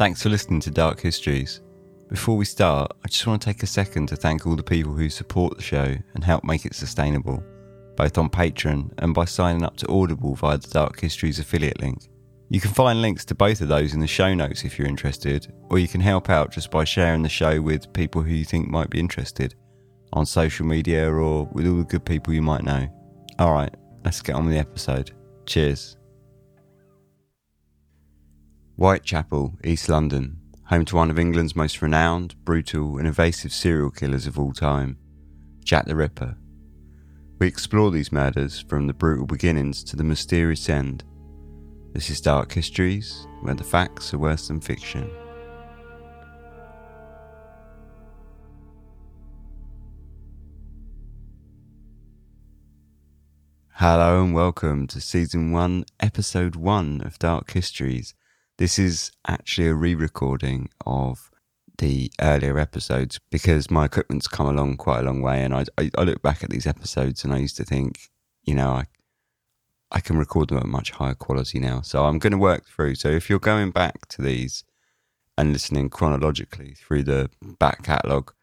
Thanks for listening to Dark Histories. Before we start, I just want to take a second to thank all the people who support the show and help make it sustainable, both on Patreon and by signing up to Audible via the Dark Histories affiliate link. You can find links to both of those in the show notes if you're interested, or you can help out just by sharing the show with people who you think might be interested on social media or with all the good people you might know. Alright, let's get on with the episode. Cheers. Whitechapel, East London, home to one of England's most renowned, brutal, and evasive serial killers of all time, Jack the Ripper. We explore these murders from the brutal beginnings to the mysterious end. This is Dark Histories, where the facts are worse than fiction. Hello and welcome to season one, episode one of Dark Histories. This is actually a re recording of the earlier episodes because my equipment's come along quite a long way. And I, I, I, look back at these episodes and I used to think, you know, I, I can record them at much higher quality now. So I'm going to work through. So if you're going back to these and listening chronologically through the back catalogue,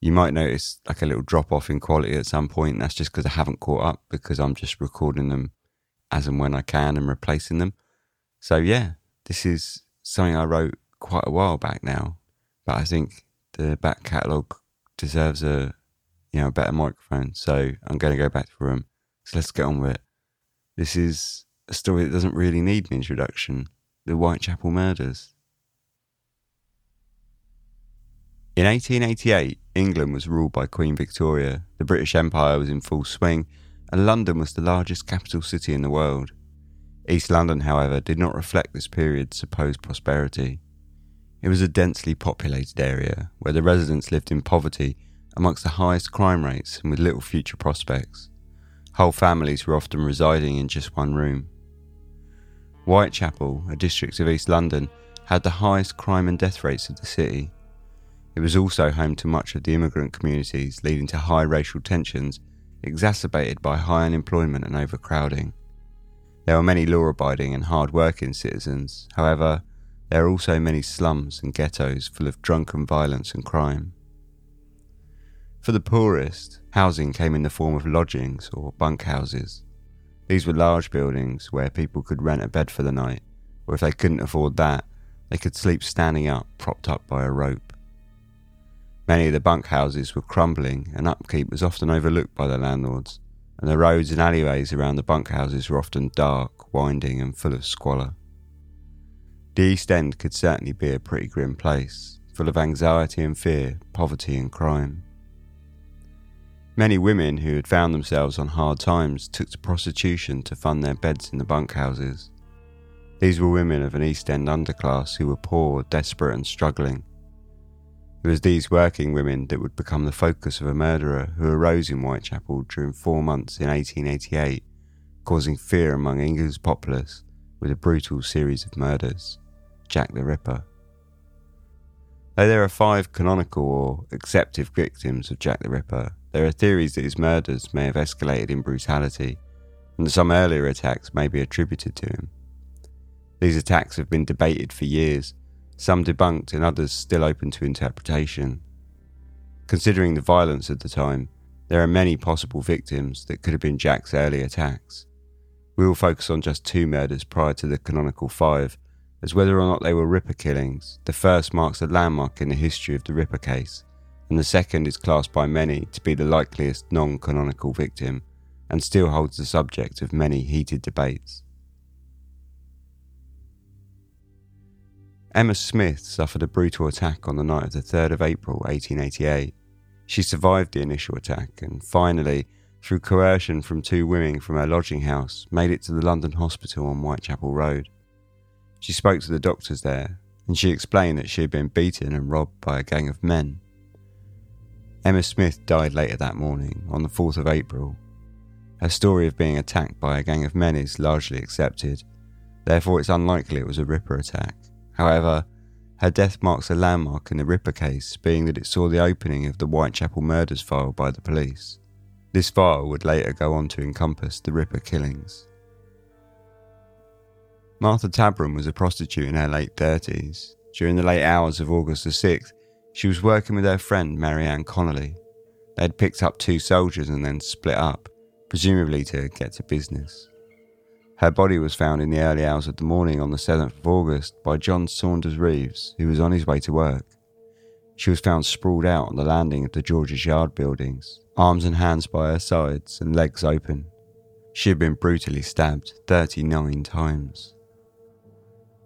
you might notice like a little drop off in quality at some point. That's just because I haven't caught up because I'm just recording them as and when I can and replacing them. So yeah, this is something I wrote quite a while back now, but I think the back catalogue deserves a you know a better microphone. So I'm going to go back to the room. So let's get on with it. This is a story that doesn't really need an introduction. The Whitechapel murders. In 1888, England was ruled by Queen Victoria, the British Empire was in full swing, and London was the largest capital city in the world. East London, however, did not reflect this period's supposed prosperity. It was a densely populated area where the residents lived in poverty amongst the highest crime rates and with little future prospects. Whole families were often residing in just one room. Whitechapel, a district of East London, had the highest crime and death rates of the city. It was also home to much of the immigrant communities, leading to high racial tensions exacerbated by high unemployment and overcrowding. There are many law abiding and hard working citizens, however, there are also many slums and ghettos full of drunken violence and crime. For the poorest, housing came in the form of lodgings or bunk houses. These were large buildings where people could rent a bed for the night, or if they couldn't afford that, they could sleep standing up, propped up by a rope. Many of the bunk houses were crumbling, and upkeep was often overlooked by the landlords, and the roads and alleyways around the bunkhouses were often dark, winding, and full of squalor. The East End could certainly be a pretty grim place, full of anxiety and fear, poverty and crime. Many women who had found themselves on hard times took to prostitution to fund their beds in the bunkhouses. These were women of an East End underclass who were poor, desperate, and struggling, it was these working women that would become the focus of a murderer who arose in Whitechapel during four months in 1888, causing fear among England's populace with a brutal series of murders Jack the Ripper. Though there are five canonical or accepted victims of Jack the Ripper, there are theories that his murders may have escalated in brutality and that some earlier attacks may be attributed to him. These attacks have been debated for years some debunked and others still open to interpretation. Considering the violence at the time, there are many possible victims that could have been Jack's early attacks. We will focus on just two murders prior to the canonical five, as whether or not they were Ripper killings. The first marks a landmark in the history of the Ripper case, and the second is classed by many to be the likeliest non canonical victim, and still holds the subject of many heated debates. Emma Smith suffered a brutal attack on the night of the 3rd of April 1888. She survived the initial attack and finally, through coercion from two women from her lodging house, made it to the London hospital on Whitechapel Road. She spoke to the doctors there and she explained that she had been beaten and robbed by a gang of men. Emma Smith died later that morning, on the 4th of April. Her story of being attacked by a gang of men is largely accepted, therefore, it's unlikely it was a Ripper attack. However, her death marks a landmark in the Ripper case, being that it saw the opening of the Whitechapel murders file by the police. This file would later go on to encompass the Ripper killings. Martha Tabram was a prostitute in her late 30s. during the late hours of August the 6th, she was working with her friend Marianne Connolly. They had picked up two soldiers and then split up, presumably to get to business. Her body was found in the early hours of the morning on the 7th of August by John Saunders Reeves, who was on his way to work. She was found sprawled out on the landing of the George's Yard buildings, arms and hands by her sides and legs open. She had been brutally stabbed 39 times.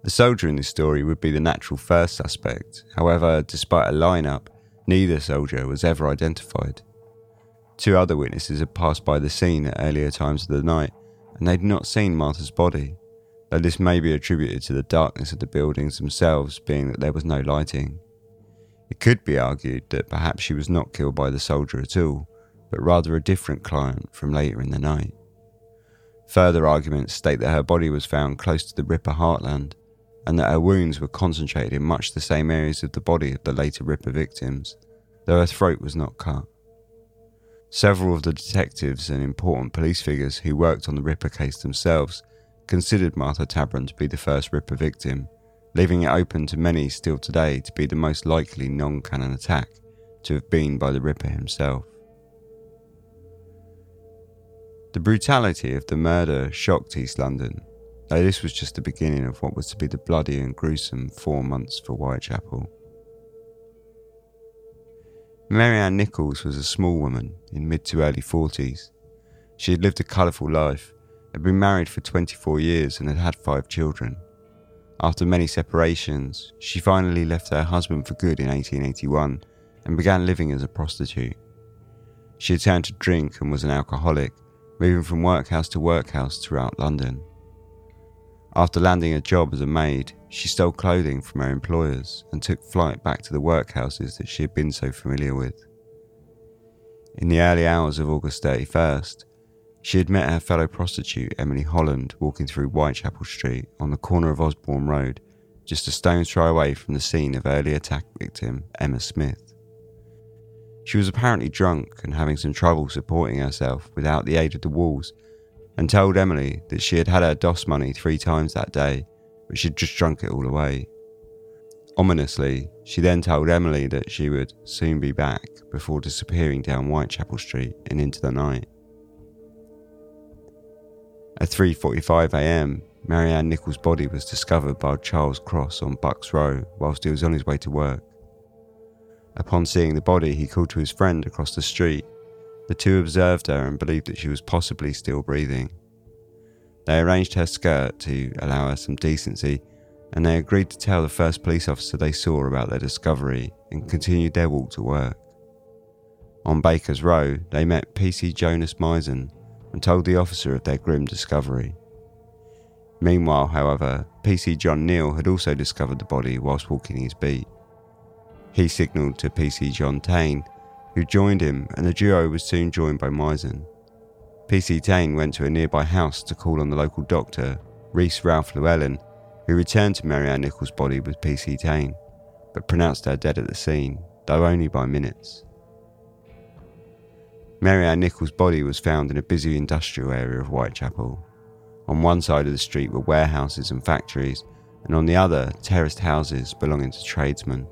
The soldier in this story would be the natural first suspect, however, despite a lineup, neither soldier was ever identified. Two other witnesses had passed by the scene at earlier times of the night and they'd not seen Martha's body, though this may be attributed to the darkness of the buildings themselves, being that there was no lighting. It could be argued that perhaps she was not killed by the soldier at all, but rather a different client from later in the night. Further arguments state that her body was found close to the Ripper heartland, and that her wounds were concentrated in much the same areas of the body of the later Ripper victims, though her throat was not cut. Several of the detectives and important police figures who worked on the Ripper case themselves considered Martha Tabram to be the first Ripper victim, leaving it open to many still today to be the most likely non canon attack to have been by the Ripper himself. The brutality of the murder shocked East London, though this was just the beginning of what was to be the bloody and gruesome four months for Whitechapel. Marianne Nichols was a small woman in mid to early 40s. She had lived a colourful life, had been married for 24 years, and had had five children. After many separations, she finally left her husband for good in 1881 and began living as a prostitute. She had turned to drink and was an alcoholic, moving from workhouse to workhouse throughout London. After landing a job as a maid, she stole clothing from her employers and took flight back to the workhouses that she had been so familiar with. In the early hours of August 31st, she had met her fellow prostitute Emily Holland walking through Whitechapel Street on the corner of Osborne Road, just a stone's throw away from the scene of early attack victim Emma Smith. She was apparently drunk and having some trouble supporting herself without the aid of the walls, and told Emily that she had had her doss money three times that day but she'd just drunk it all away. Ominously, she then told Emily that she would soon be back before disappearing down Whitechapel Street and into the night. At 3.45am, Marianne Nichols' body was discovered by Charles Cross on Bucks Row whilst he was on his way to work. Upon seeing the body, he called to his friend across the street. The two observed her and believed that she was possibly still breathing. They arranged her skirt to allow her some decency, and they agreed to tell the first police officer they saw about their discovery and continued their walk to work. On Baker's Row, they met PC Jonas Mizen and told the officer of their grim discovery. Meanwhile, however, PC John Neal had also discovered the body whilst walking his beat. He signalled to PC John Thain, who joined him, and the duo was soon joined by Mizen. PC Thain went to a nearby house to call on the local doctor, Rees Ralph Llewellyn, who returned to Marianne Nichols' body with PC Thain, but pronounced her dead at the scene, though only by minutes. Marianne Nichols' body was found in a busy industrial area of Whitechapel. On one side of the street were warehouses and factories, and on the other, terraced houses belonging to tradesmen.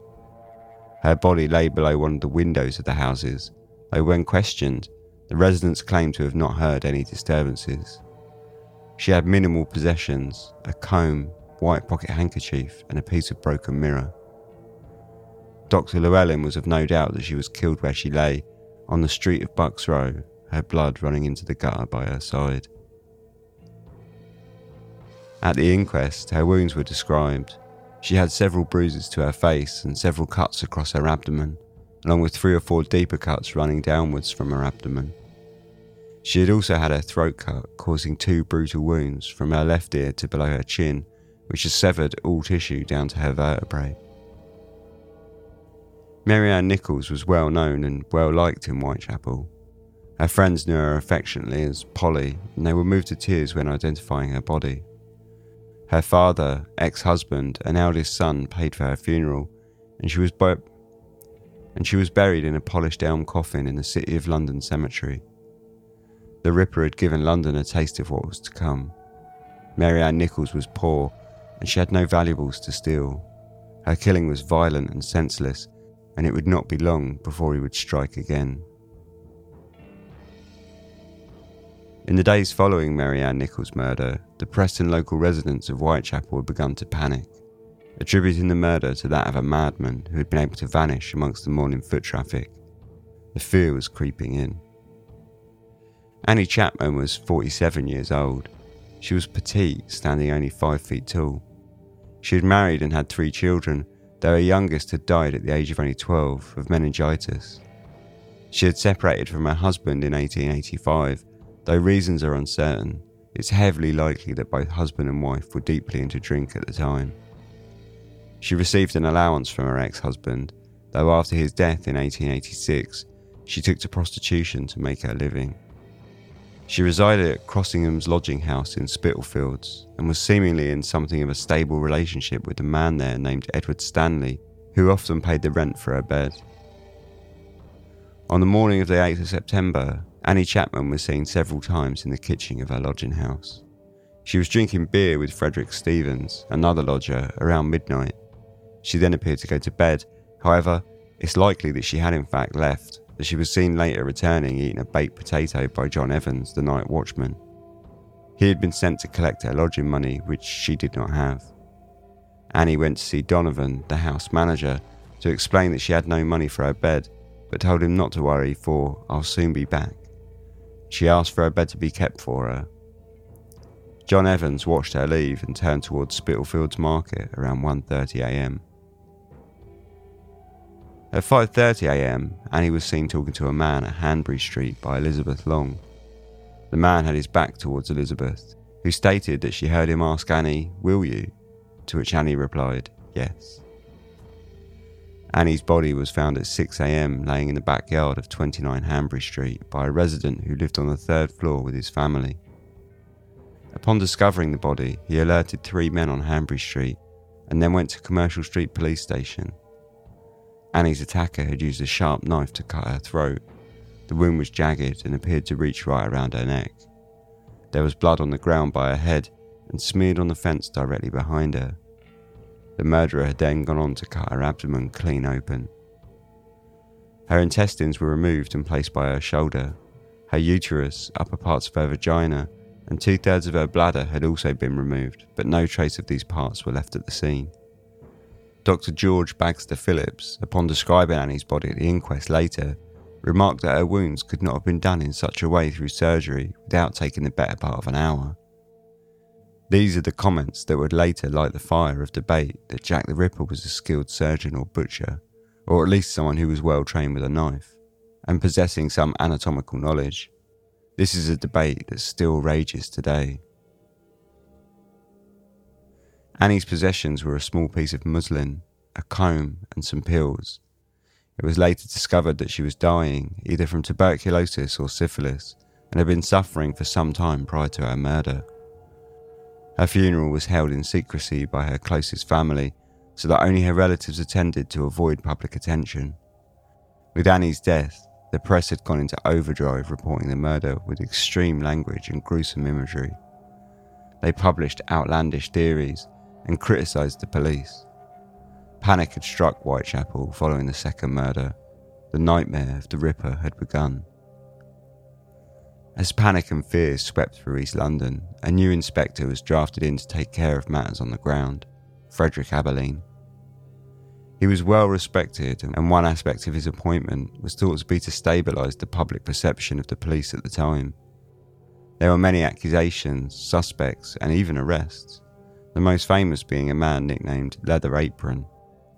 Her body lay below one of the windows of the houses, though when questioned, the residents claimed to have not heard any disturbances. She had minimal possessions a comb, white pocket handkerchief, and a piece of broken mirror. Dr. Llewellyn was of no doubt that she was killed where she lay, on the street of Bucks Row, her blood running into the gutter by her side. At the inquest, her wounds were described. She had several bruises to her face and several cuts across her abdomen, along with three or four deeper cuts running downwards from her abdomen. She had also had her throat cut, causing two brutal wounds from her left ear to below her chin, which had severed all tissue down to her vertebrae. Marianne Nichols was well known and well liked in Whitechapel. Her friends knew her affectionately as Polly, and they were moved to tears when identifying her body. Her father, ex husband, and eldest son paid for her funeral, and she was bu- and she was buried in a polished elm coffin in the City of London cemetery. The Ripper had given London a taste of what was to come. Mary Ann Nichols was poor, and she had no valuables to steal. Her Her killing was violent and senseless, and it would not be long before he would strike again. In the days following Marianne Nichols' murder, the press and local residents of Whitechapel had begun to panic, attributing the murder to that of a madman who had been able to vanish amongst the morning foot traffic. The fear was creeping in. Annie Chapman was 47 years old. She was petite, standing only 5 feet tall. She had married and had three children, though her youngest had died at the age of only 12 of meningitis. She had separated from her husband in 1885 Though reasons are uncertain, it's heavily likely that both husband and wife were deeply into drink at the time. She received an allowance from her ex husband, though after his death in 1886, she took to prostitution to make her living. She resided at Crossingham's lodging house in Spitalfields and was seemingly in something of a stable relationship with a man there named Edward Stanley, who often paid the rent for her bed. On the morning of the 8th of September, Annie Chapman was seen several times in the kitchen of her lodging house. She was drinking beer with Frederick Stevens, another lodger, around midnight. She then appeared to go to bed. However, it's likely that she had in fact left, as she was seen later returning eating a baked potato by John Evans, the night watchman. He had been sent to collect her lodging money, which she did not have. Annie went to see Donovan, the house manager, to explain that she had no money for her bed, but told him not to worry, for I'll soon be back. She asked for her bed to be kept for her. John Evans watched her leave and turned towards Spitalfields Market around 1.30am. At 5.30am, Annie was seen talking to a man at Hanbury Street by Elizabeth Long. The man had his back towards Elizabeth, who stated that she heard him ask Annie, Will you? To which Annie replied, Yes. Annie's body was found at 6am laying in the backyard of 29 Hanbury Street by a resident who lived on the third floor with his family. Upon discovering the body, he alerted three men on Hanbury Street and then went to Commercial Street Police Station. Annie's attacker had used a sharp knife to cut her throat. The wound was jagged and appeared to reach right around her neck. There was blood on the ground by her head and smeared on the fence directly behind her. The murderer had then gone on to cut her abdomen clean open. Her intestines were removed and placed by her shoulder. Her uterus, upper parts of her vagina, and two thirds of her bladder had also been removed, but no trace of these parts were left at the scene. Dr. George Bagster Phillips, upon describing Annie's body at the inquest later, remarked that her wounds could not have been done in such a way through surgery without taking the better part of an hour. These are the comments that would later light the fire of debate that Jack the Ripper was a skilled surgeon or butcher, or at least someone who was well trained with a knife, and possessing some anatomical knowledge. This is a debate that still rages today. Annie's possessions were a small piece of muslin, a comb, and some pills. It was later discovered that she was dying either from tuberculosis or syphilis and had been suffering for some time prior to her murder. Her funeral was held in secrecy by her closest family, so that only her relatives attended to avoid public attention. With Annie's death, the press had gone into overdrive reporting the murder with extreme language and gruesome imagery. They published outlandish theories and criticised the police. Panic had struck Whitechapel following the second murder. The nightmare of the Ripper had begun. As panic and fear swept through East London, a new inspector was drafted in to take care of matters on the ground, Frederick Abberline. He was well respected, and one aspect of his appointment was thought to be to stabilise the public perception of the police at the time. There were many accusations, suspects, and even arrests, the most famous being a man nicknamed Leather Apron,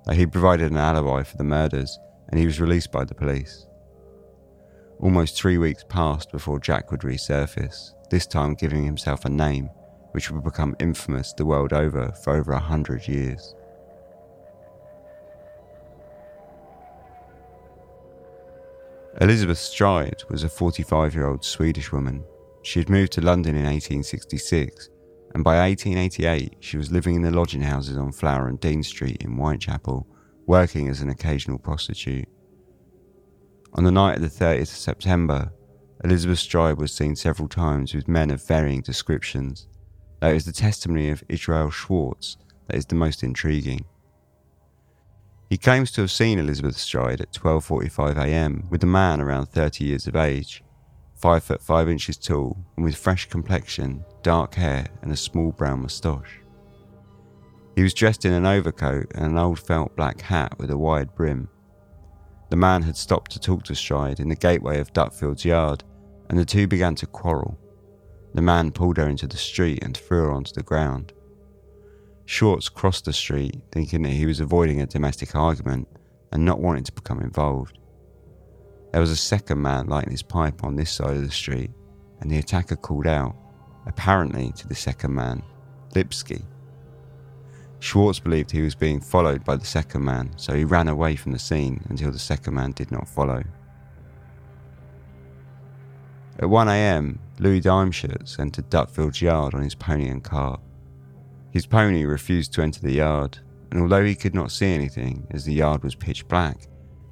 though he provided an alibi for the murders and he was released by the police. Almost three weeks passed before Jack would resurface, this time giving himself a name which would become infamous the world over for over a hundred years. Elizabeth Stride was a 45 year old Swedish woman. She had moved to London in 1866, and by 1888 she was living in the lodging houses on Flower and Dean Street in Whitechapel, working as an occasional prostitute. On the night of the 30th of September, Elizabeth Stride was seen several times with men of varying descriptions, though it is the testimony of Israel Schwartz that is the most intriguing. He claims to have seen Elizabeth Stride at 12:45 a.m. with a man around 30 years of age, 5 foot 5 inches tall and with fresh complexion, dark hair and a small brown moustache. He was dressed in an overcoat and an old felt black hat with a wide brim. The man had stopped to talk to Stride in the gateway of Dutfield's yard, and the two began to quarrel. The man pulled her into the street and threw her onto the ground. Schwartz crossed the street, thinking that he was avoiding a domestic argument and not wanting to become involved. There was a second man lighting his pipe on this side of the street, and the attacker called out, apparently to the second man, Lipsky. Schwartz believed he was being followed by the second man, so he ran away from the scene until the second man did not follow. At 1am, Louis Diemschutz entered Dutfield's yard on his pony and cart. His pony refused to enter the yard, and although he could not see anything as the yard was pitch black,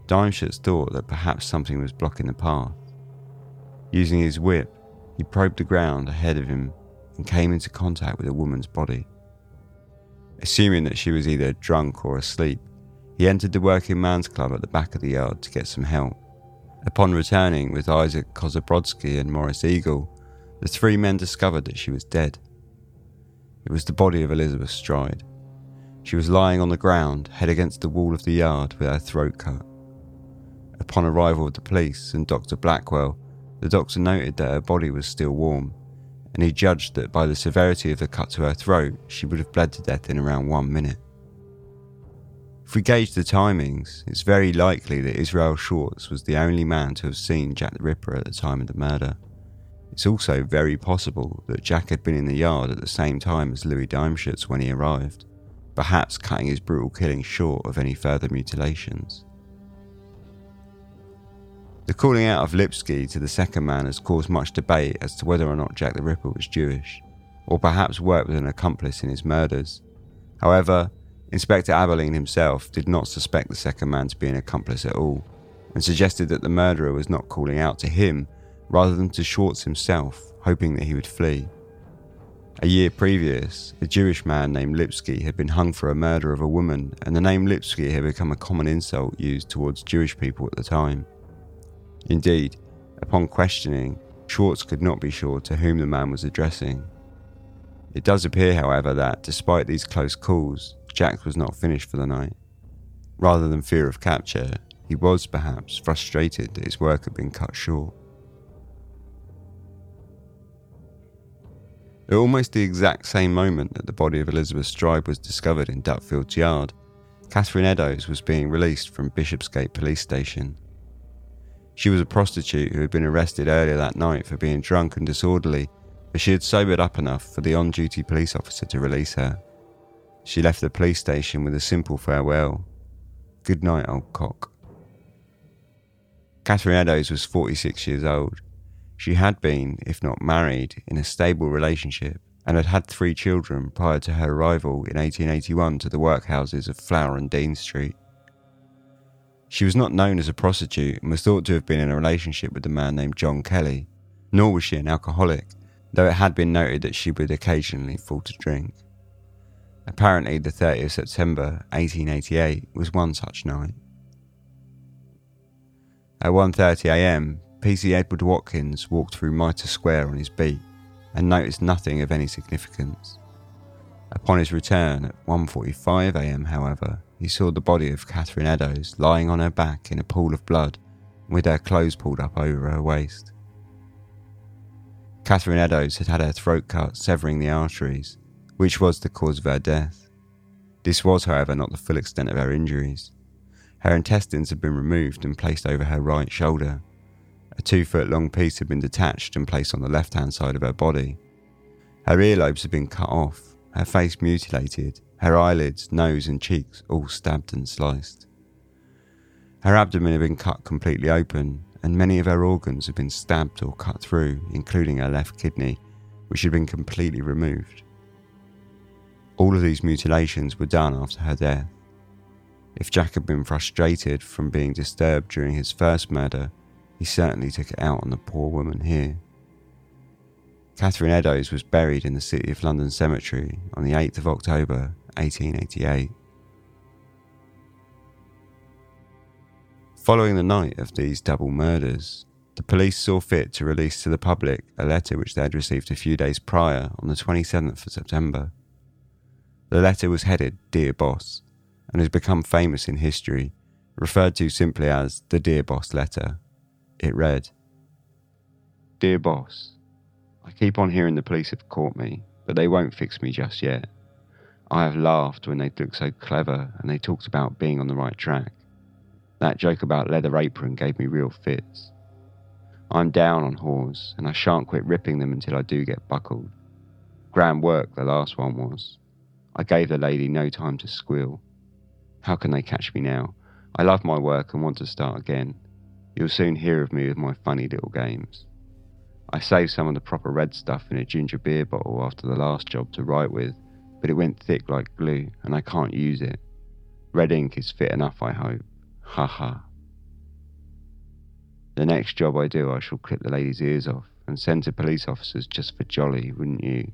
Diemschutz thought that perhaps something was blocking the path. Using his whip, he probed the ground ahead of him and came into contact with a woman's body. Assuming that she was either drunk or asleep, he entered the working man's club at the back of the yard to get some help. Upon returning with Isaac Kozebrodsky and Maurice Eagle, the three men discovered that she was dead. It was the body of Elizabeth Stride. She was lying on the ground, head against the wall of the yard, with her throat cut. Upon arrival of the police and Dr. Blackwell, the doctor noted that her body was still warm, and he judged that by the severity of the cut to her throat, she would have bled to death in around one minute. If we gauge the timings, it's very likely that Israel Schwartz was the only man to have seen Jack the Ripper at the time of the murder. It's also very possible that Jack had been in the yard at the same time as Louis Diemschutz when he arrived, perhaps cutting his brutal killing short of any further mutilations. The calling out of Lipsky to the second man has caused much debate as to whether or not Jack the Ripper was Jewish, or perhaps worked with an accomplice in his murders. However, Inspector Abberline himself did not suspect the second man to be an accomplice at all, and suggested that the murderer was not calling out to him rather than to Schwartz himself, hoping that he would flee. A year previous, a Jewish man named Lipsky had been hung for a murder of a woman, and the name Lipsky had become a common insult used towards Jewish people at the time. Indeed, upon questioning, Schwartz could not be sure to whom the man was addressing. It does appear, however, that despite these close calls, Jack was not finished for the night. Rather than fear of capture, he was perhaps frustrated that his work had been cut short. At almost the exact same moment that the body of Elizabeth Stride was discovered in Dutfields yard, Catherine Eddowes was being released from Bishopsgate Police Station. She was a prostitute who had been arrested earlier that night for being drunk and disorderly, but she had sobered up enough for the on duty police officer to release her. She left the police station with a simple farewell. Good night, old cock. Catherine Eddowes was 46 years old. She had been, if not married, in a stable relationship and had had three children prior to her arrival in 1881 to the workhouses of Flower and Dean Street. She was not known as a prostitute and was thought to have been in a relationship with a man named John Kelly, nor was she an alcoholic, though it had been noted that she would occasionally fall to drink. Apparently, the 30th of September 1888 was one such night. At 1.30am, PC Edward Watkins walked through Mitre Square on his beat and noticed nothing of any significance. Upon his return at 1.45am, however, he saw the body of Catherine Eddowes lying on her back in a pool of blood with her clothes pulled up over her waist. Catherine Eddowes had had her throat cut, severing the arteries, which was the cause of her death. This was, however, not the full extent of her injuries. Her intestines had been removed and placed over her right shoulder, a two foot long piece had been detached and placed on the left hand side of her body. Her earlobes had been cut off, her face mutilated, her eyelids, nose, and cheeks all stabbed and sliced. Her abdomen had been cut completely open, and many of her organs had been stabbed or cut through, including her left kidney, which had been completely removed. All of these mutilations were done after her death. If Jack had been frustrated from being disturbed during his first murder, he certainly took it out on the poor woman here. Catherine Eddowes was buried in the City of London Cemetery on the 8th of October 1888. Following the night of these double murders, the police saw fit to release to the public a letter which they had received a few days prior on the 27th of September. The letter was headed Dear Boss and has become famous in history, referred to simply as the Dear Boss letter. It read Dear Boss, I keep on hearing the police have caught me, but they won't fix me just yet. I have laughed when they looked so clever and they talked about being on the right track. That joke about leather apron gave me real fits. I'm down on whores, and I shan't quit ripping them until I do get buckled. Grand work the last one was. I gave the lady no time to squeal. How can they catch me now? I love my work and want to start again. You'll soon hear of me with my funny little games. I saved some of the proper red stuff in a ginger beer bottle after the last job to write with, but it went thick like glue and I can't use it. Red ink is fit enough, I hope. Ha ha. The next job I do, I shall clip the lady's ears off and send to police officers just for jolly, wouldn't you?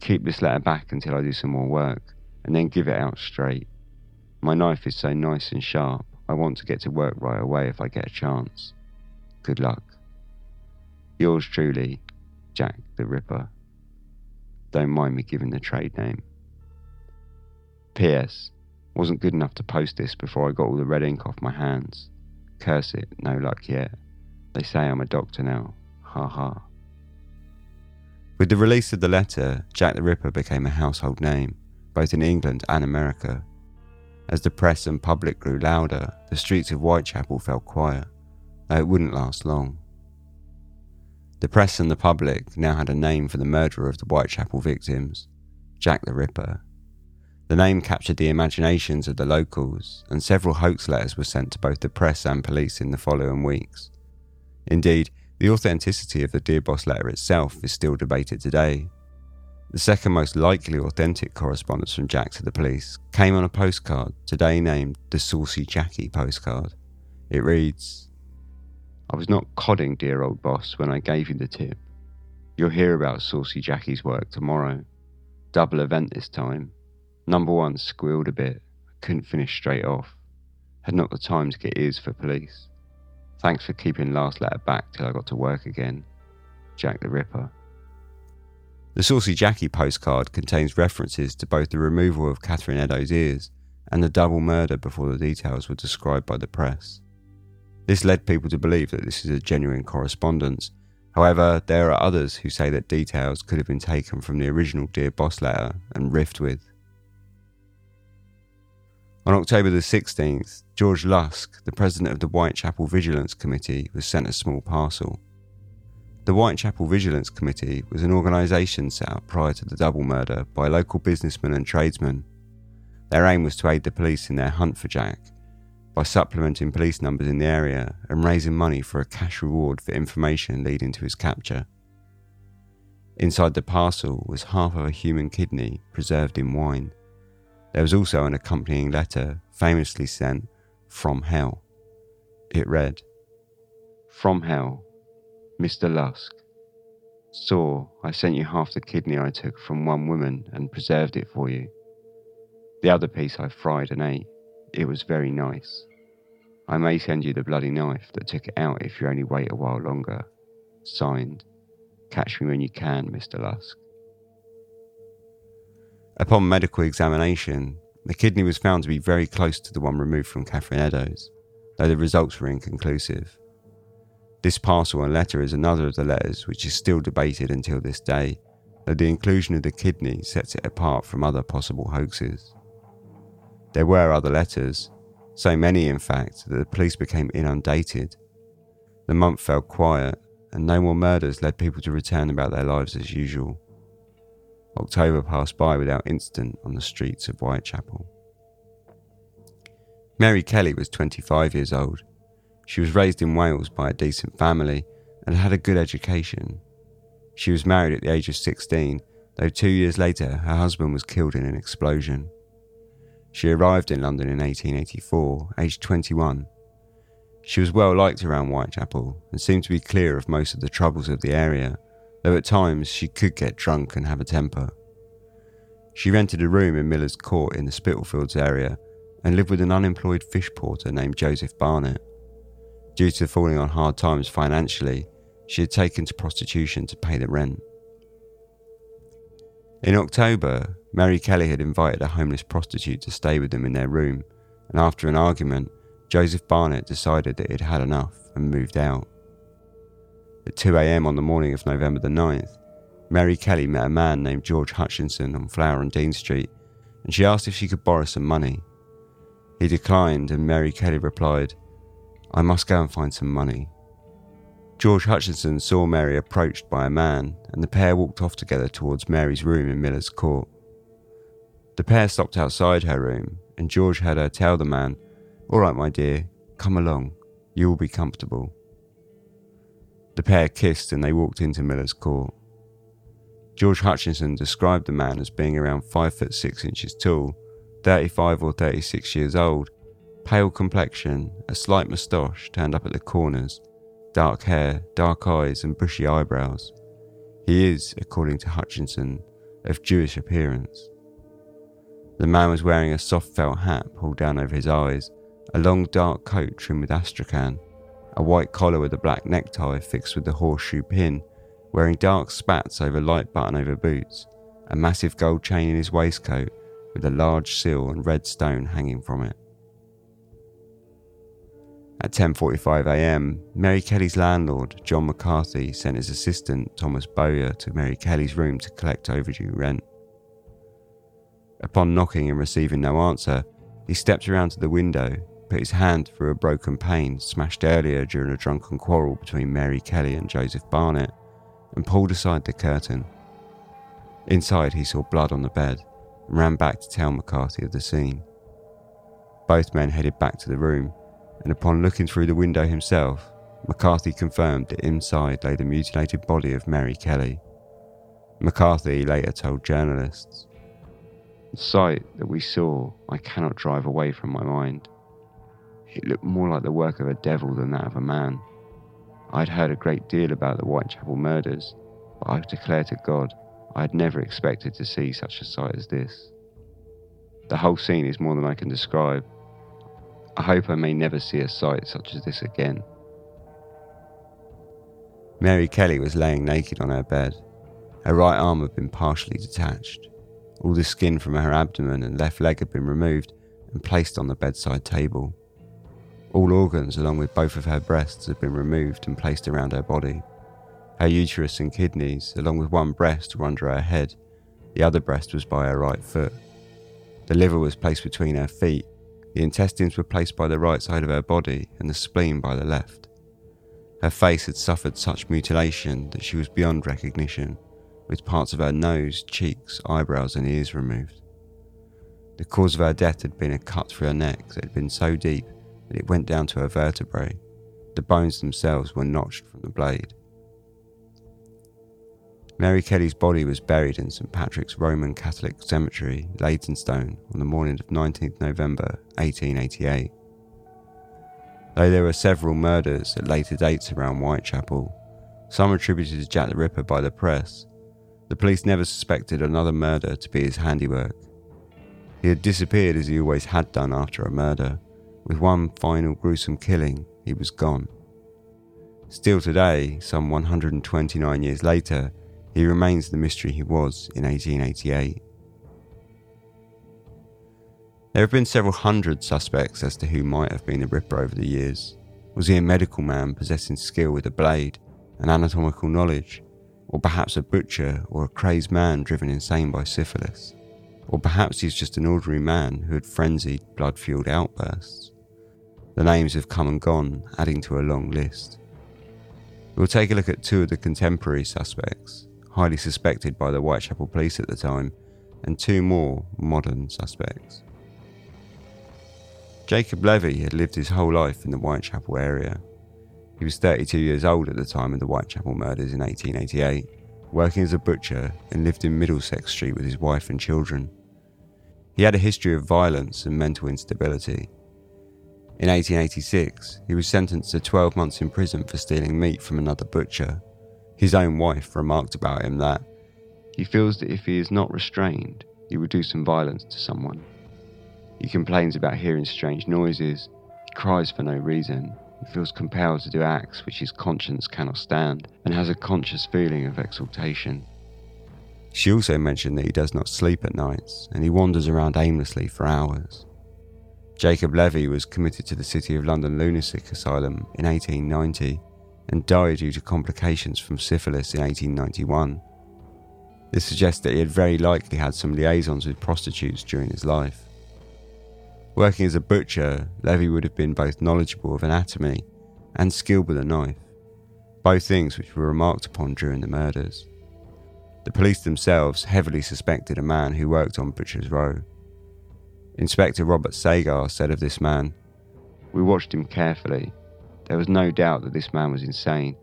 Keep this letter back until I do some more work, and then give it out straight. My knife is so nice and sharp, I want to get to work right away if I get a chance. Good luck. Yours truly, Jack the Ripper. Don't mind me giving the trade name. P.S. Wasn't good enough to post this before I got all the red ink off my hands. Curse it, no luck yet. They say I'm a doctor now. Ha ha. With the release of the letter, Jack the Ripper became a household name, both in England and America. As the press and public grew louder, the streets of Whitechapel fell quiet, though it wouldn't last long. The press and the public now had a name for the murderer of the Whitechapel victims Jack the Ripper. The name captured the imaginations of the locals, and several hoax letters were sent to both the press and police in the following weeks. Indeed, the authenticity of the Dear Boss letter itself is still debated today. The second most likely authentic correspondence from Jack to the police came on a postcard, today named the Saucy Jacky postcard. It reads I was not codding dear old boss when I gave you the tip. You'll hear about Saucy Jacky's work tomorrow. Double event this time. Number one squealed a bit. I couldn't finish straight off. Had not the time to get ears for police. Thanks for keeping last letter back till I got to work again. Jack the Ripper. The Saucy Jacky postcard contains references to both the removal of Catherine Eddowes' ears and the double murder before the details were described by the press. This led people to believe that this is a genuine correspondence. However, there are others who say that details could have been taken from the original Dear Boss letter and riffed with. On October the 16th, George Lusk, the president of the Whitechapel Vigilance Committee, was sent a small parcel. The Whitechapel Vigilance Committee was an organisation set up prior to the double murder by local businessmen and tradesmen. Their aim was to aid the police in their hunt for Jack by supplementing police numbers in the area and raising money for a cash reward for information leading to his capture. Inside the parcel was half of a human kidney preserved in wine. There was also an accompanying letter famously sent from hell. It read From hell, Mr. Lusk. Saw I sent you half the kidney I took from one woman and preserved it for you. The other piece I fried and ate. It was very nice. I may send you the bloody knife that took it out if you only wait a while longer. Signed, Catch me when you can, Mr. Lusk. Upon medical examination, the kidney was found to be very close to the one removed from Catherine Eddowes, though the results were inconclusive. This parcel and letter is another of the letters which is still debated until this day, though the inclusion of the kidney sets it apart from other possible hoaxes. There were other letters, so many in fact that the police became inundated. The month fell quiet, and no more murders led people to return about their lives as usual. October passed by without incident on the streets of Whitechapel. Mary Kelly was 25 years old. She was raised in Wales by a decent family and had a good education. She was married at the age of 16, though two years later her husband was killed in an explosion. She arrived in London in 1884, aged 21. She was well liked around Whitechapel and seemed to be clear of most of the troubles of the area though at times she could get drunk and have a temper. She rented a room in Miller's Court in the Spitalfields area and lived with an unemployed fish porter named Joseph Barnett. Due to falling on hard times financially, she had taken to prostitution to pay the rent. In October, Mary Kelly had invited a homeless prostitute to stay with them in their room, and after an argument, Joseph Barnett decided that he'd had enough and moved out. At 2am on the morning of November the 9th, Mary Kelly met a man named George Hutchinson on Flower and Dean Street, and she asked if she could borrow some money. He declined, and Mary Kelly replied, I must go and find some money. George Hutchinson saw Mary approached by a man, and the pair walked off together towards Mary's room in Miller's Court. The pair stopped outside her room, and George heard her tell the man, All right, my dear, come along, you will be comfortable. The pair kissed and they walked into Miller's Court. George Hutchinson described the man as being around 5 foot 6 inches tall, 35 or 36 years old, pale complexion, a slight moustache turned up at the corners, dark hair, dark eyes, and bushy eyebrows. He is, according to Hutchinson, of Jewish appearance. The man was wearing a soft felt hat pulled down over his eyes, a long dark coat trimmed with astrakhan, a white collar with a black necktie fixed with a horseshoe pin, wearing dark spats over light button over boots, a massive gold chain in his waistcoat with a large seal and red stone hanging from it. At 10:45 a.m., Mary Kelly's landlord, John McCarthy, sent his assistant, Thomas Bowyer, to Mary Kelly's room to collect overdue rent. Upon knocking and receiving no answer, he stepped around to the window, put his hand through a broken pane smashed earlier during a drunken quarrel between Mary Kelly and Joseph Barnett, and pulled aside the curtain. Inside, he saw blood on the bed and ran back to tell McCarthy of the scene. Both men headed back to the room, and upon looking through the window himself, McCarthy confirmed that inside lay the mutilated body of Mary Kelly. McCarthy later told journalists The sight that we saw, I cannot drive away from my mind. It looked more like the work of a devil than that of a man. I'd heard a great deal about the Whitechapel murders, but I declare to God I had never expected to see such a sight as this. The whole scene is more than I can describe. I hope I may never see a sight such as this again. Mary Kelly was laying naked on her bed. Her right arm had been partially detached. All the skin from her abdomen and left leg had been removed and placed on the bedside table. All organs, along with both of her breasts, had been removed and placed around her body. Her uterus and kidneys, along with one breast, were under her head. The other breast was by her right foot. The liver was placed between her feet. The intestines were placed by the right side of her body and the spleen by the left. Her face had suffered such mutilation that she was beyond recognition, with parts of her nose, cheeks, eyebrows, and ears removed. The cause of her death had been a cut through her neck that had been so deep that it went down to her vertebrae. The bones themselves were notched from the blade. Mary Kelly's body was buried in St Patrick's Roman Catholic Cemetery, Leytonstone, on the morning of 19th November 1888. Though there were several murders at later dates around Whitechapel, some attributed to Jack the Ripper by the press, the police never suspected another murder to be his handiwork. He had disappeared as he always had done after a murder, with one final gruesome killing, he was gone. Still today, some 129 years later, he remains the mystery he was in 1888. There have been several hundred suspects as to who might have been the Ripper over the years. Was he a medical man possessing skill with a blade and anatomical knowledge? Or perhaps a butcher or a crazed man driven insane by syphilis? Or perhaps he's just an ordinary man who had frenzied, blood fueled outbursts? The names have come and gone, adding to a long list. We'll take a look at two of the contemporary suspects, highly suspected by the Whitechapel police at the time, and two more modern suspects. Jacob Levy had lived his whole life in the Whitechapel area. He was 32 years old at the time of the Whitechapel murders in 1888, working as a butcher and lived in Middlesex Street with his wife and children. He had a history of violence and mental instability in 1886, he was sentenced to 12 months in prison for stealing meat from another butcher. His own wife remarked about him that he feels that if he is not restrained, he will do some violence to someone. He complains about hearing strange noises, he cries for no reason, he feels compelled to do acts which his conscience cannot stand, and has a conscious feeling of exaltation. She also mentioned that he does not sleep at nights and he wanders around aimlessly for hours. Jacob Levy was committed to the City of London Lunatic Asylum in 1890 and died due to complications from syphilis in 1891. This suggests that he had very likely had some liaisons with prostitutes during his life. Working as a butcher, Levy would have been both knowledgeable of anatomy and skilled with a knife, both things which were remarked upon during the murders. The police themselves heavily suspected a man who worked on Butcher's Row. Inspector Robert Sagar said of this man, We watched him carefully. There was no doubt that this man was insane,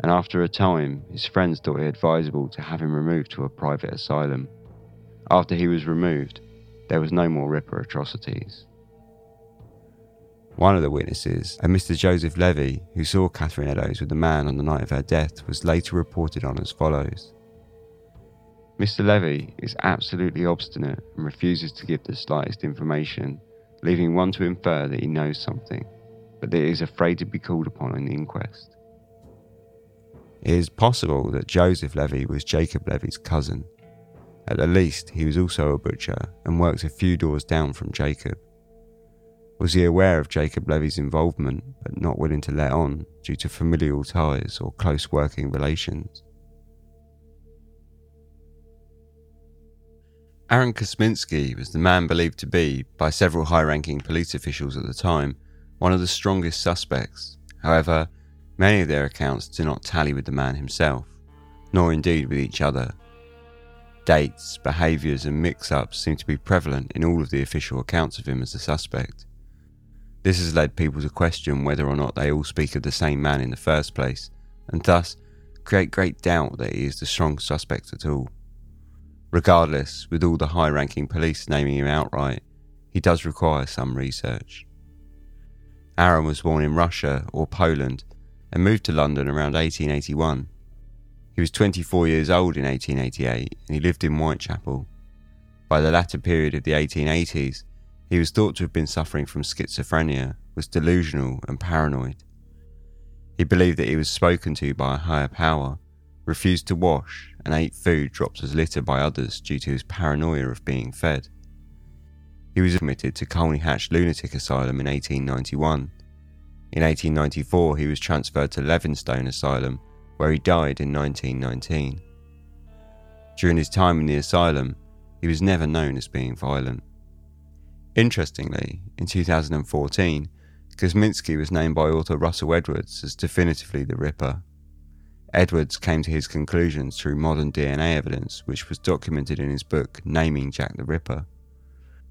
and after a time, his friends thought it advisable to have him removed to a private asylum. After he was removed, there was no more Ripper atrocities. One of the witnesses, a Mr. Joseph Levy, who saw Catherine Eddowes with the man on the night of her death, was later reported on as follows. Mr. Levy is absolutely obstinate and refuses to give the slightest information, leaving one to infer that he knows something, but is afraid to be called upon in the inquest. It is possible that Joseph Levy was Jacob Levy's cousin. At the least, he was also a butcher and worked a few doors down from Jacob. Was he aware of Jacob Levy's involvement but not willing to let on due to familial ties or close working relations? Aaron Kosminski was the man believed to be, by several high ranking police officials at the time, one of the strongest suspects. However, many of their accounts do not tally with the man himself, nor indeed with each other. Dates, behaviours, and mix ups seem to be prevalent in all of the official accounts of him as a suspect. This has led people to question whether or not they all speak of the same man in the first place, and thus create great doubt that he is the strong suspect at all. Regardless, with all the high ranking police naming him outright, he does require some research. Aaron was born in Russia or Poland and moved to London around 1881. He was 24 years old in 1888 and he lived in Whitechapel. By the latter period of the 1880s, he was thought to have been suffering from schizophrenia, was delusional and paranoid. He believed that he was spoken to by a higher power, refused to wash, and ate food dropped as litter by others due to his paranoia of being fed. He was admitted to Colney Hatch Lunatic Asylum in 1891. In 1894, he was transferred to Leavesden Asylum, where he died in 1919. During his time in the asylum, he was never known as being violent. Interestingly, in 2014, Kosminski was named by author Russell Edwards as definitively the Ripper. Edwards came to his conclusions through modern DNA evidence, which was documented in his book Naming Jack the Ripper.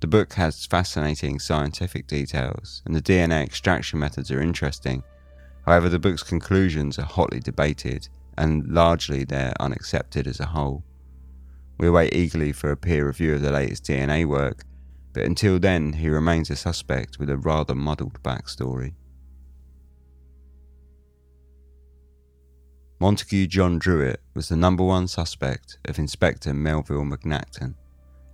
The book has fascinating scientific details, and the DNA extraction methods are interesting. However, the book's conclusions are hotly debated, and largely they're unaccepted as a whole. We wait eagerly for a peer review of the latest DNA work, but until then, he remains a suspect with a rather muddled backstory. Montague John Druitt was the number one suspect of Inspector Melville Macnaghten,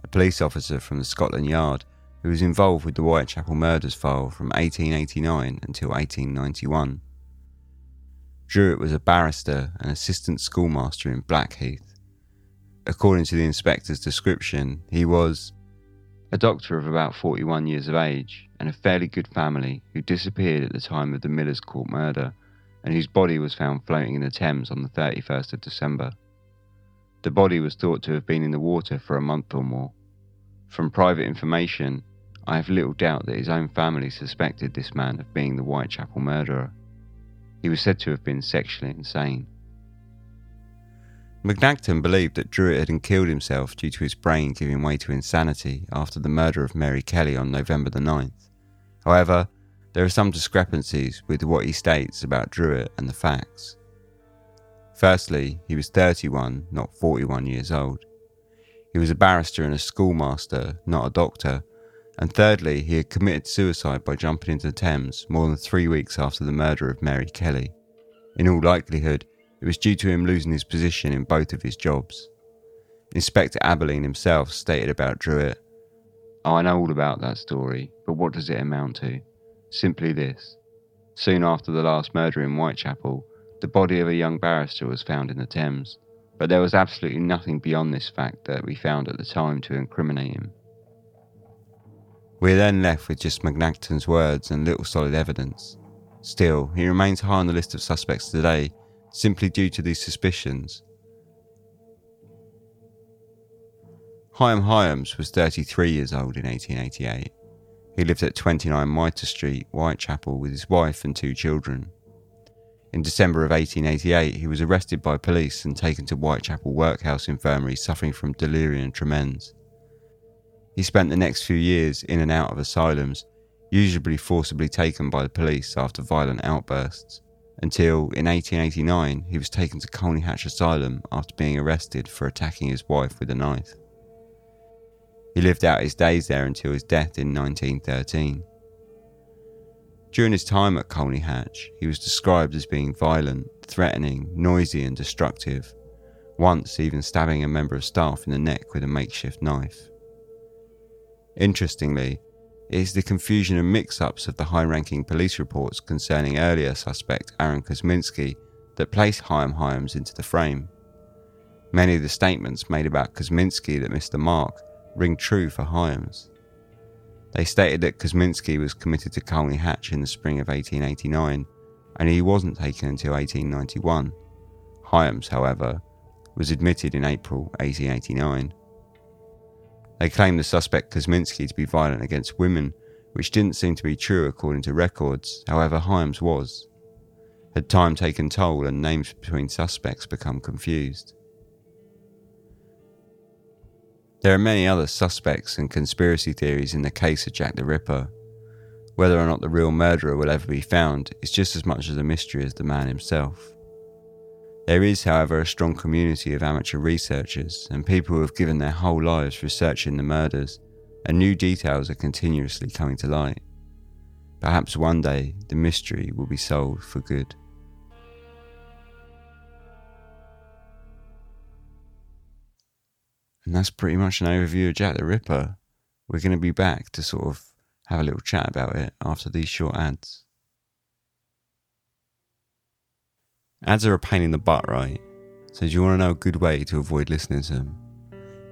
a police officer from the Scotland Yard who was involved with the Whitechapel murders file from 1889 until 1891. Druitt was a barrister and assistant schoolmaster in Blackheath. According to the inspector's description, he was a doctor of about 41 years of age and a fairly good family who disappeared at the time of the Miller's Court murder and whose body was found floating in the Thames on the 31st of December. The body was thought to have been in the water for a month or more. From private information, I have little doubt that his own family suspected this man of being the Whitechapel murderer. He was said to have been sexually insane. Macnaghten believed that Druitt had killed himself due to his brain giving way to insanity after the murder of Mary Kelly on November the 9th. However, there are some discrepancies with what he states about Druitt and the facts. Firstly, he was 31, not 41 years old. He was a barrister and a schoolmaster, not a doctor. And thirdly, he had committed suicide by jumping into the Thames more than three weeks after the murder of Mary Kelly. In all likelihood, it was due to him losing his position in both of his jobs. Inspector Abberline himself stated about Druitt oh, I know all about that story, but what does it amount to? Simply this. Soon after the last murder in Whitechapel, the body of a young barrister was found in the Thames, but there was absolutely nothing beyond this fact that we found at the time to incriminate him. We're then left with just Macnaghten's words and little solid evidence. Still, he remains high on the list of suspects today, simply due to these suspicions. Hyam Hyams was 33 years old in 1888. He lived at 29 Mitre Street, Whitechapel, with his wife and two children. In December of 1888, he was arrested by police and taken to Whitechapel Workhouse Infirmary suffering from delirium tremens. He spent the next few years in and out of asylums, usually forcibly taken by the police after violent outbursts, until in 1889 he was taken to Colney Hatch Asylum after being arrested for attacking his wife with a knife. He lived out his days there until his death in 1913. During his time at Colney Hatch, he was described as being violent, threatening, noisy, and destructive, once even stabbing a member of staff in the neck with a makeshift knife. Interestingly, it is the confusion and mix ups of the high ranking police reports concerning earlier suspect Aaron Kosminski that place Hyam Hyams into the frame. Many of the statements made about Kosminski that missed the mark ring true for Hyams. They stated that Kosminski was committed to Colney Hatch in the spring of 1889 and he wasn't taken until 1891. Hyams, however, was admitted in April 1889. They claimed the suspect Kosminski to be violent against women, which didn't seem to be true according to records, however, Hyams was. Had time taken toll and names between suspects become confused? There are many other suspects and conspiracy theories in the case of Jack the Ripper. Whether or not the real murderer will ever be found is just as much of a mystery as the man himself. There is, however, a strong community of amateur researchers and people who have given their whole lives researching the murders, and new details are continuously coming to light. Perhaps one day the mystery will be solved for good. And that's pretty much an overview of Jack the Ripper. We're going to be back to sort of have a little chat about it after these short ads. Ads are a pain in the butt, right? So, do you want to know a good way to avoid listening to them?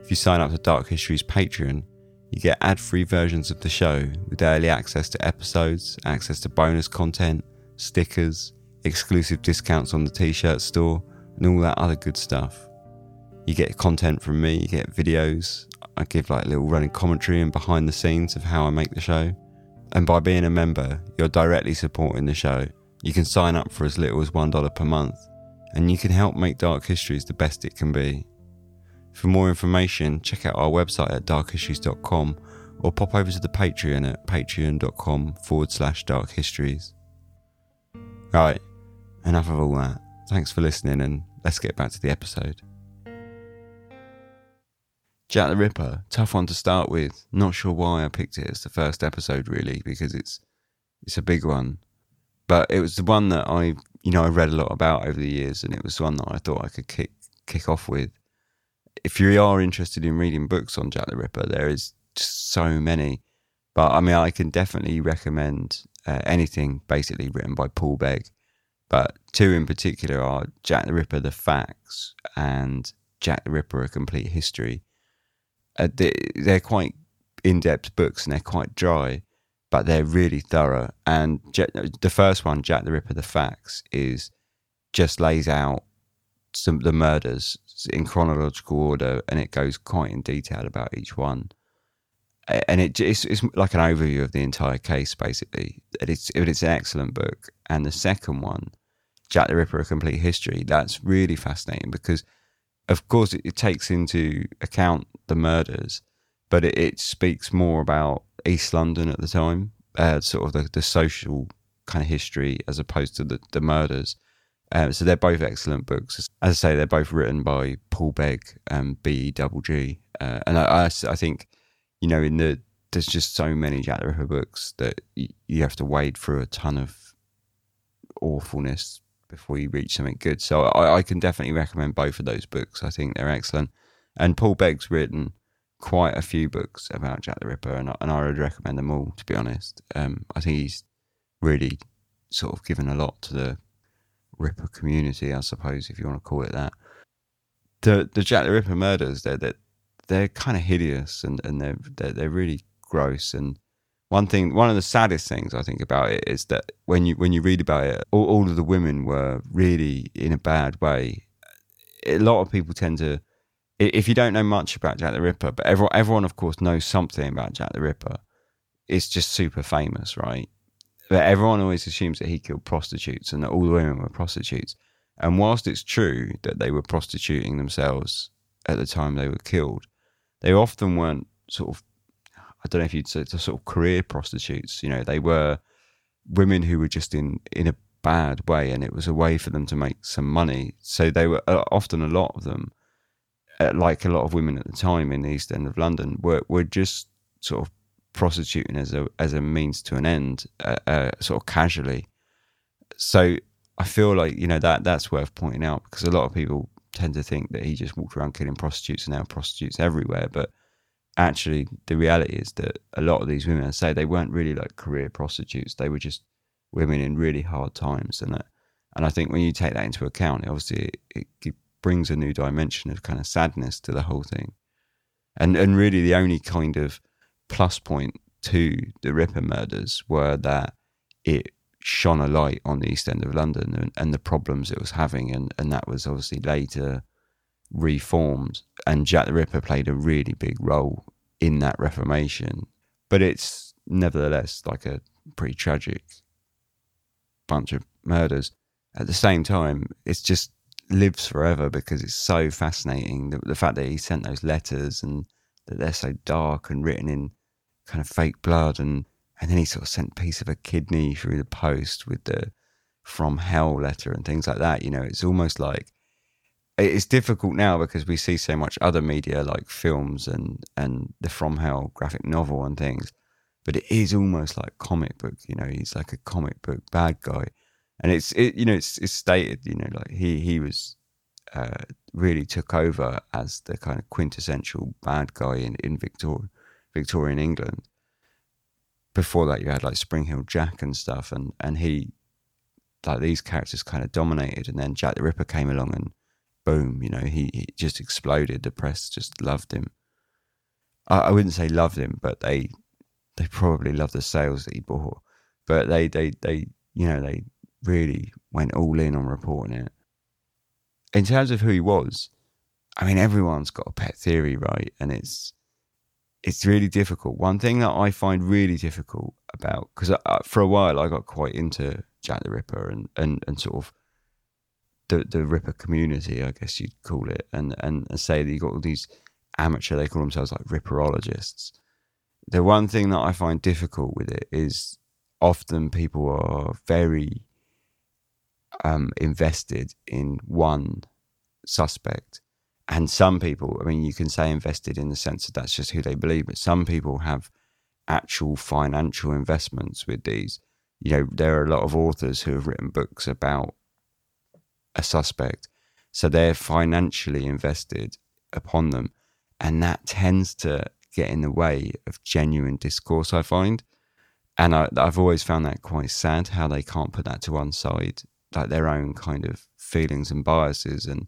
If you sign up to Dark History's Patreon, you get ad free versions of the show with early access to episodes, access to bonus content, stickers, exclusive discounts on the t shirt store, and all that other good stuff. You get content from me, you get videos. I give like little running commentary and behind the scenes of how I make the show. And by being a member, you're directly supporting the show you can sign up for as little as $1 per month, and you can help make Dark Histories the best it can be. For more information, check out our website at darkhistories.com or pop over to the Patreon at patreon.com forward slash dark histories. Right, enough of all that. Thanks for listening, and let's get back to the episode. Jack the Ripper, tough one to start with. Not sure why I picked it as the first episode, really, because it's it's a big one but it was the one that I, you know, I read a lot about over the years, and it was one that I thought I could kick kick off with. If you are interested in reading books on Jack the Ripper, there is just so many. But I mean, I can definitely recommend uh, anything basically written by Paul Begg. But two in particular are Jack the Ripper: The Facts and Jack the Ripper: A Complete History. Uh, they, they're quite in-depth books and they're quite dry but they're really thorough. And the first one, Jack the Ripper: The Facts, is just lays out some the murders in chronological order, and it goes quite in detail about each one. And it, it's, it's like an overview of the entire case, basically. It's it's an excellent book. And the second one, Jack the Ripper: A Complete History, that's really fascinating because, of course, it, it takes into account the murders, but it, it speaks more about East London at the time, uh, sort of the, the social kind of history as opposed to the, the murders. Um, so they're both excellent books. As I say, they're both written by Paul Begg and B double G. Uh, and I, I, I, think, you know, in the there's just so many Jack the Ripper books that you have to wade through a ton of awfulness before you reach something good. So I, I can definitely recommend both of those books. I think they're excellent. And Paul Begg's written quite a few books about Jack the Ripper, and and I would recommend them all. To be honest, um, I think he's really sort of given a lot to the Ripper community, I suppose, if you want to call it that. The the Jack the Ripper murders, they're they're, they're kind of hideous and, and they're, they're they're really gross. And one thing, one of the saddest things I think about it is that when you when you read about it, all, all of the women were really in a bad way. A lot of people tend to, if you don't know much about Jack the Ripper, but everyone everyone of course knows something about Jack the Ripper. It's just super famous, right? But everyone always assumes that he killed prostitutes and that all the women were prostitutes. And whilst it's true that they were prostituting themselves at the time they were killed, they often weren't sort of, I don't know if you'd say, to sort of career prostitutes. You know, they were women who were just in, in a bad way and it was a way for them to make some money. So they were uh, often a lot of them, uh, like a lot of women at the time in the East End of London, were, were just sort of prostituting as a as a means to an end, uh, uh, sort of casually. So I feel like you know that that's worth pointing out because a lot of people tend to think that he just walked around killing prostitutes and now prostitutes everywhere, but actually the reality is that a lot of these women, I say, they weren't really like career prostitutes; they were just women in really hard times, and that, and I think when you take that into account, obviously it, it brings a new dimension of kind of sadness to the whole thing, and and really the only kind of plus point to the Ripper murders were that it shone a light on the East End of London and, and the problems it was having, and, and that was obviously later reformed. And Jack the Ripper played a really big role in that reformation. But it's nevertheless like a pretty tragic bunch of murders. At the same time, it's just lives forever because it's so fascinating. The, the fact that he sent those letters and that they're so dark and written in kind of fake blood and and then he sort of sent a piece of a kidney through the post with the from hell letter and things like that you know it's almost like it's difficult now because we see so much other media like films and and the from hell graphic novel and things but it is almost like comic book you know he's like a comic book bad guy and it's it you know it's it's stated you know like he he was uh, really took over as the kind of quintessential bad guy in, in Victor, Victorian England. Before that, you had like Spring Heel Jack and stuff, and, and he, like these characters kind of dominated. And then Jack the Ripper came along and boom, you know, he, he just exploded. The press just loved him. I, I wouldn't say loved him, but they they probably loved the sales that he bought. But they, they, they, you know, they really went all in on reporting it in terms of who he was, I mean, everyone's got a pet theory, right? And it's it's really difficult. One thing that I find really difficult about because uh, for a while I got quite into Jack the Ripper and and and sort of the the Ripper community, I guess you'd call it, and and, and say that you got all these amateur, they call themselves like Ripperologists. The one thing that I find difficult with it is often people are very um, invested in one suspect. And some people, I mean, you can say invested in the sense that that's just who they believe, but some people have actual financial investments with these. You know, there are a lot of authors who have written books about a suspect. So they're financially invested upon them. And that tends to get in the way of genuine discourse, I find. And I, have always found that quite sad how they can't put that to one side like their own kind of feelings and biases and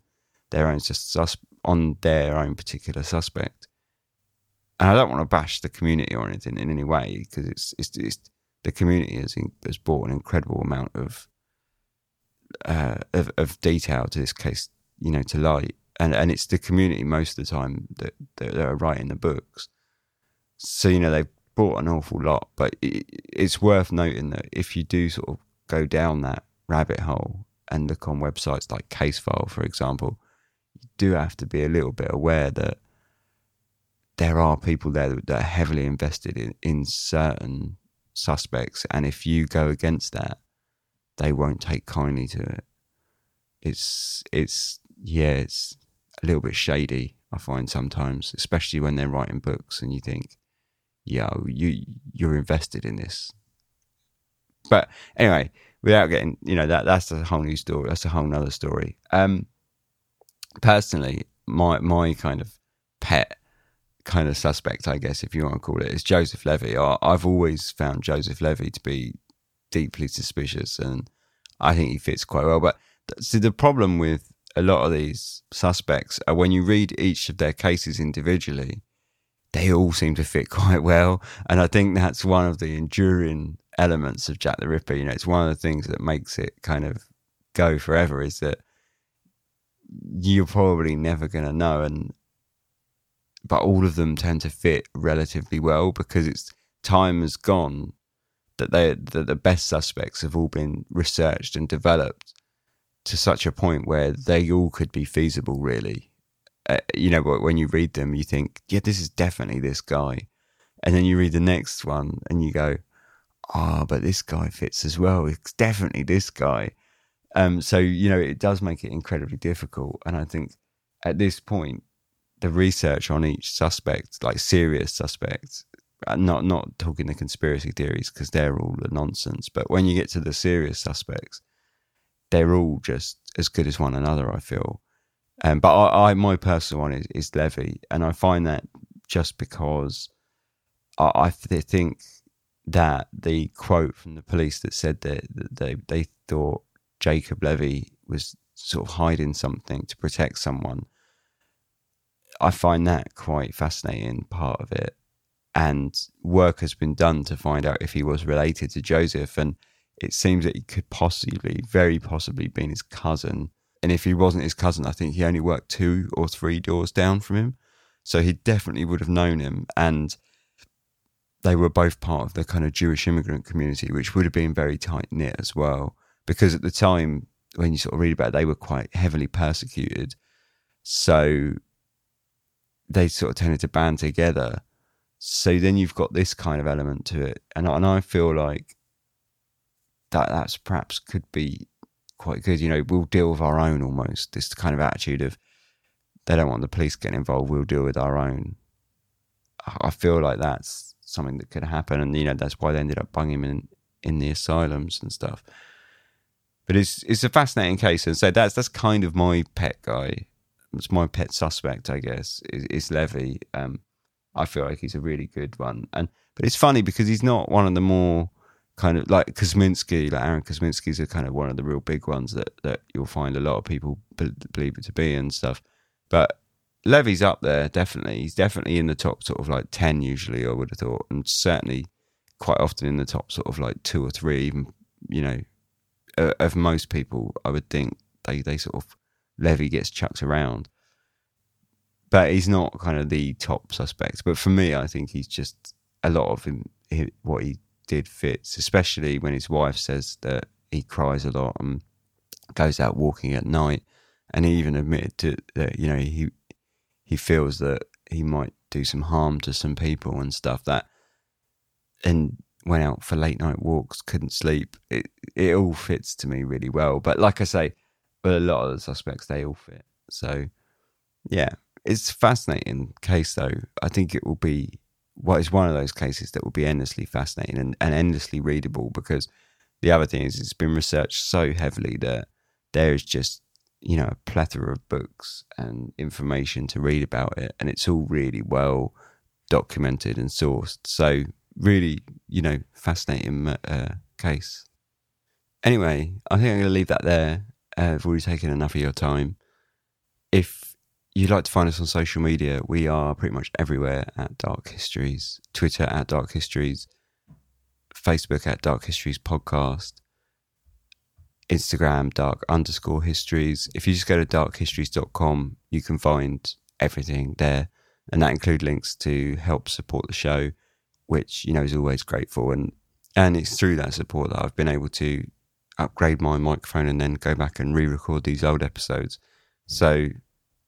their own just sus- on their own particular suspect. And I don't want to bash the community or anything in any way because it's, it's, it's the community has has brought an incredible amount of, uh, of of detail to this case, you know, to light, and and it's the community most of the time that that, that are writing the books. So you know they've brought an awful lot, but it, it's worth noting that if you do sort of go down that rabbit hole and look on websites like Casefile, for example, you do have to be a little bit aware that there are people there that are heavily invested in, in certain suspects. And if you go against that, they won't take kindly to it. It's, it's, yeah, it's a little bit shady, I find sometimes, especially when they're writing books and you think, yo, you, you're invested in this. But anyway, without getting, you know, that that's a whole new story. That's a whole nother story. Um, personally, my my kind of pet kind of suspect, I guess, if you want to call it, is Joseph Levy. I, I've always found Joseph Levy to be deeply suspicious, and I think he fits quite well. But see, the problem with a lot of these suspects are when you read each of their cases individually, they all seem to fit quite well. And I think that's one of the enduring elements of Jack the Ripper. You know, it's one of the things that makes it kind of go forever is that you're probably never going to know. And, but all of them tend to fit relatively well because it's time has gone that they that the best suspects have all been researched and developed to such a point where they all could be feasible really. Uh, you know when you read them you think yeah this is definitely this guy. And then you read the next one and you go ah oh, but this guy fits as well. It's definitely this guy. Um so you know it does make it incredibly difficult. And i think at this point the research on each suspect like serious suspects uh, not not talking the conspiracy theories because they're all the nonsense. But when you get to the serious suspects, they're all just as good as one another. I feel. Um, but I, I, my personal one is, is Levy, and I find that just because I, I think that the quote from the police that said that, that they they thought Jacob Levy was sort of hiding something to protect someone. I find that quite fascinating part of it and work has been done to find out if he was related to Joseph. And it seems that he could possibly, very possibly, been his cousin. And if he wasn't his cousin, I think he only worked two or three doors down from him. So he definitely would have known him. And they were both part of the kind of Jewish immigrant community, which would have been very tight knit as well. Because at the time, when you sort of read about it, they were quite heavily persecuted. So they sort of tended to band together so then you've got this kind of element to it, and and I feel like that that's perhaps could be quite good. You know, we'll deal with our own almost. This kind of attitude of they don't want the police getting involved. We'll deal with our own. I feel like that's something that could happen, and you know that's why they ended up bunging him in in the asylums and stuff. But it's it's a fascinating case, and so that's that's kind of my pet guy. It's my pet suspect, I guess, is, is Levy. Um, I feel like he's a really good one. And but it's funny because he's not one of the more kind of like Kosminski, like Aaron Kosminski's are kind of one of the real big ones that that you'll find a lot of people believe it to be and stuff. But Levy's up there definitely. He's definitely in the top sort of like ten usually. I would have thought, and certainly quite often in the top sort of like two or three. Even you know, of most people, I would think they they sort of Levy gets chucked around but he's not kind of the top suspect. But for me, I think he's just a lot of him, what he did fits, especially when his wife says that he cries a lot and goes out walking at night, and he even admitted to that you know he he feels that he might do some harm to some people and stuff that and went out for late night walks couldn't sleep. It it all fits to me really well. But like i say but a lot of the suspects they all fit. So yeah it's a fascinating case, though. I think it will be well, it's one of those cases that will be endlessly fascinating and, and endlessly readable because the other thing is it's been researched so heavily that there is just you know a plethora of books and information to read about it, and it's all really well documented and sourced. So really, you know, fascinating uh, case. Anyway, I think I'm going to leave that there. Uh, I've already taken enough of your time. If you'd like to find us on social media, we are pretty much everywhere at Dark Histories. Twitter at Dark Histories, Facebook at Dark Histories Podcast, Instagram Dark underscore Histories. If you just go to darkhistories.com, you can find everything there, and that includes links to help support the show, which you know is always grateful. And and it's through that support that I've been able to upgrade my microphone and then go back and re-record these old episodes. So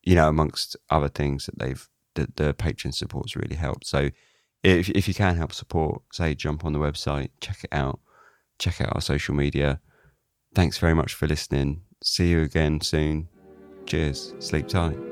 you know, amongst other things that they've that the patron support's really helped. So if if you can help support, say jump on the website, check it out, check out our social media. Thanks very much for listening. See you again soon. Cheers. Sleep tight.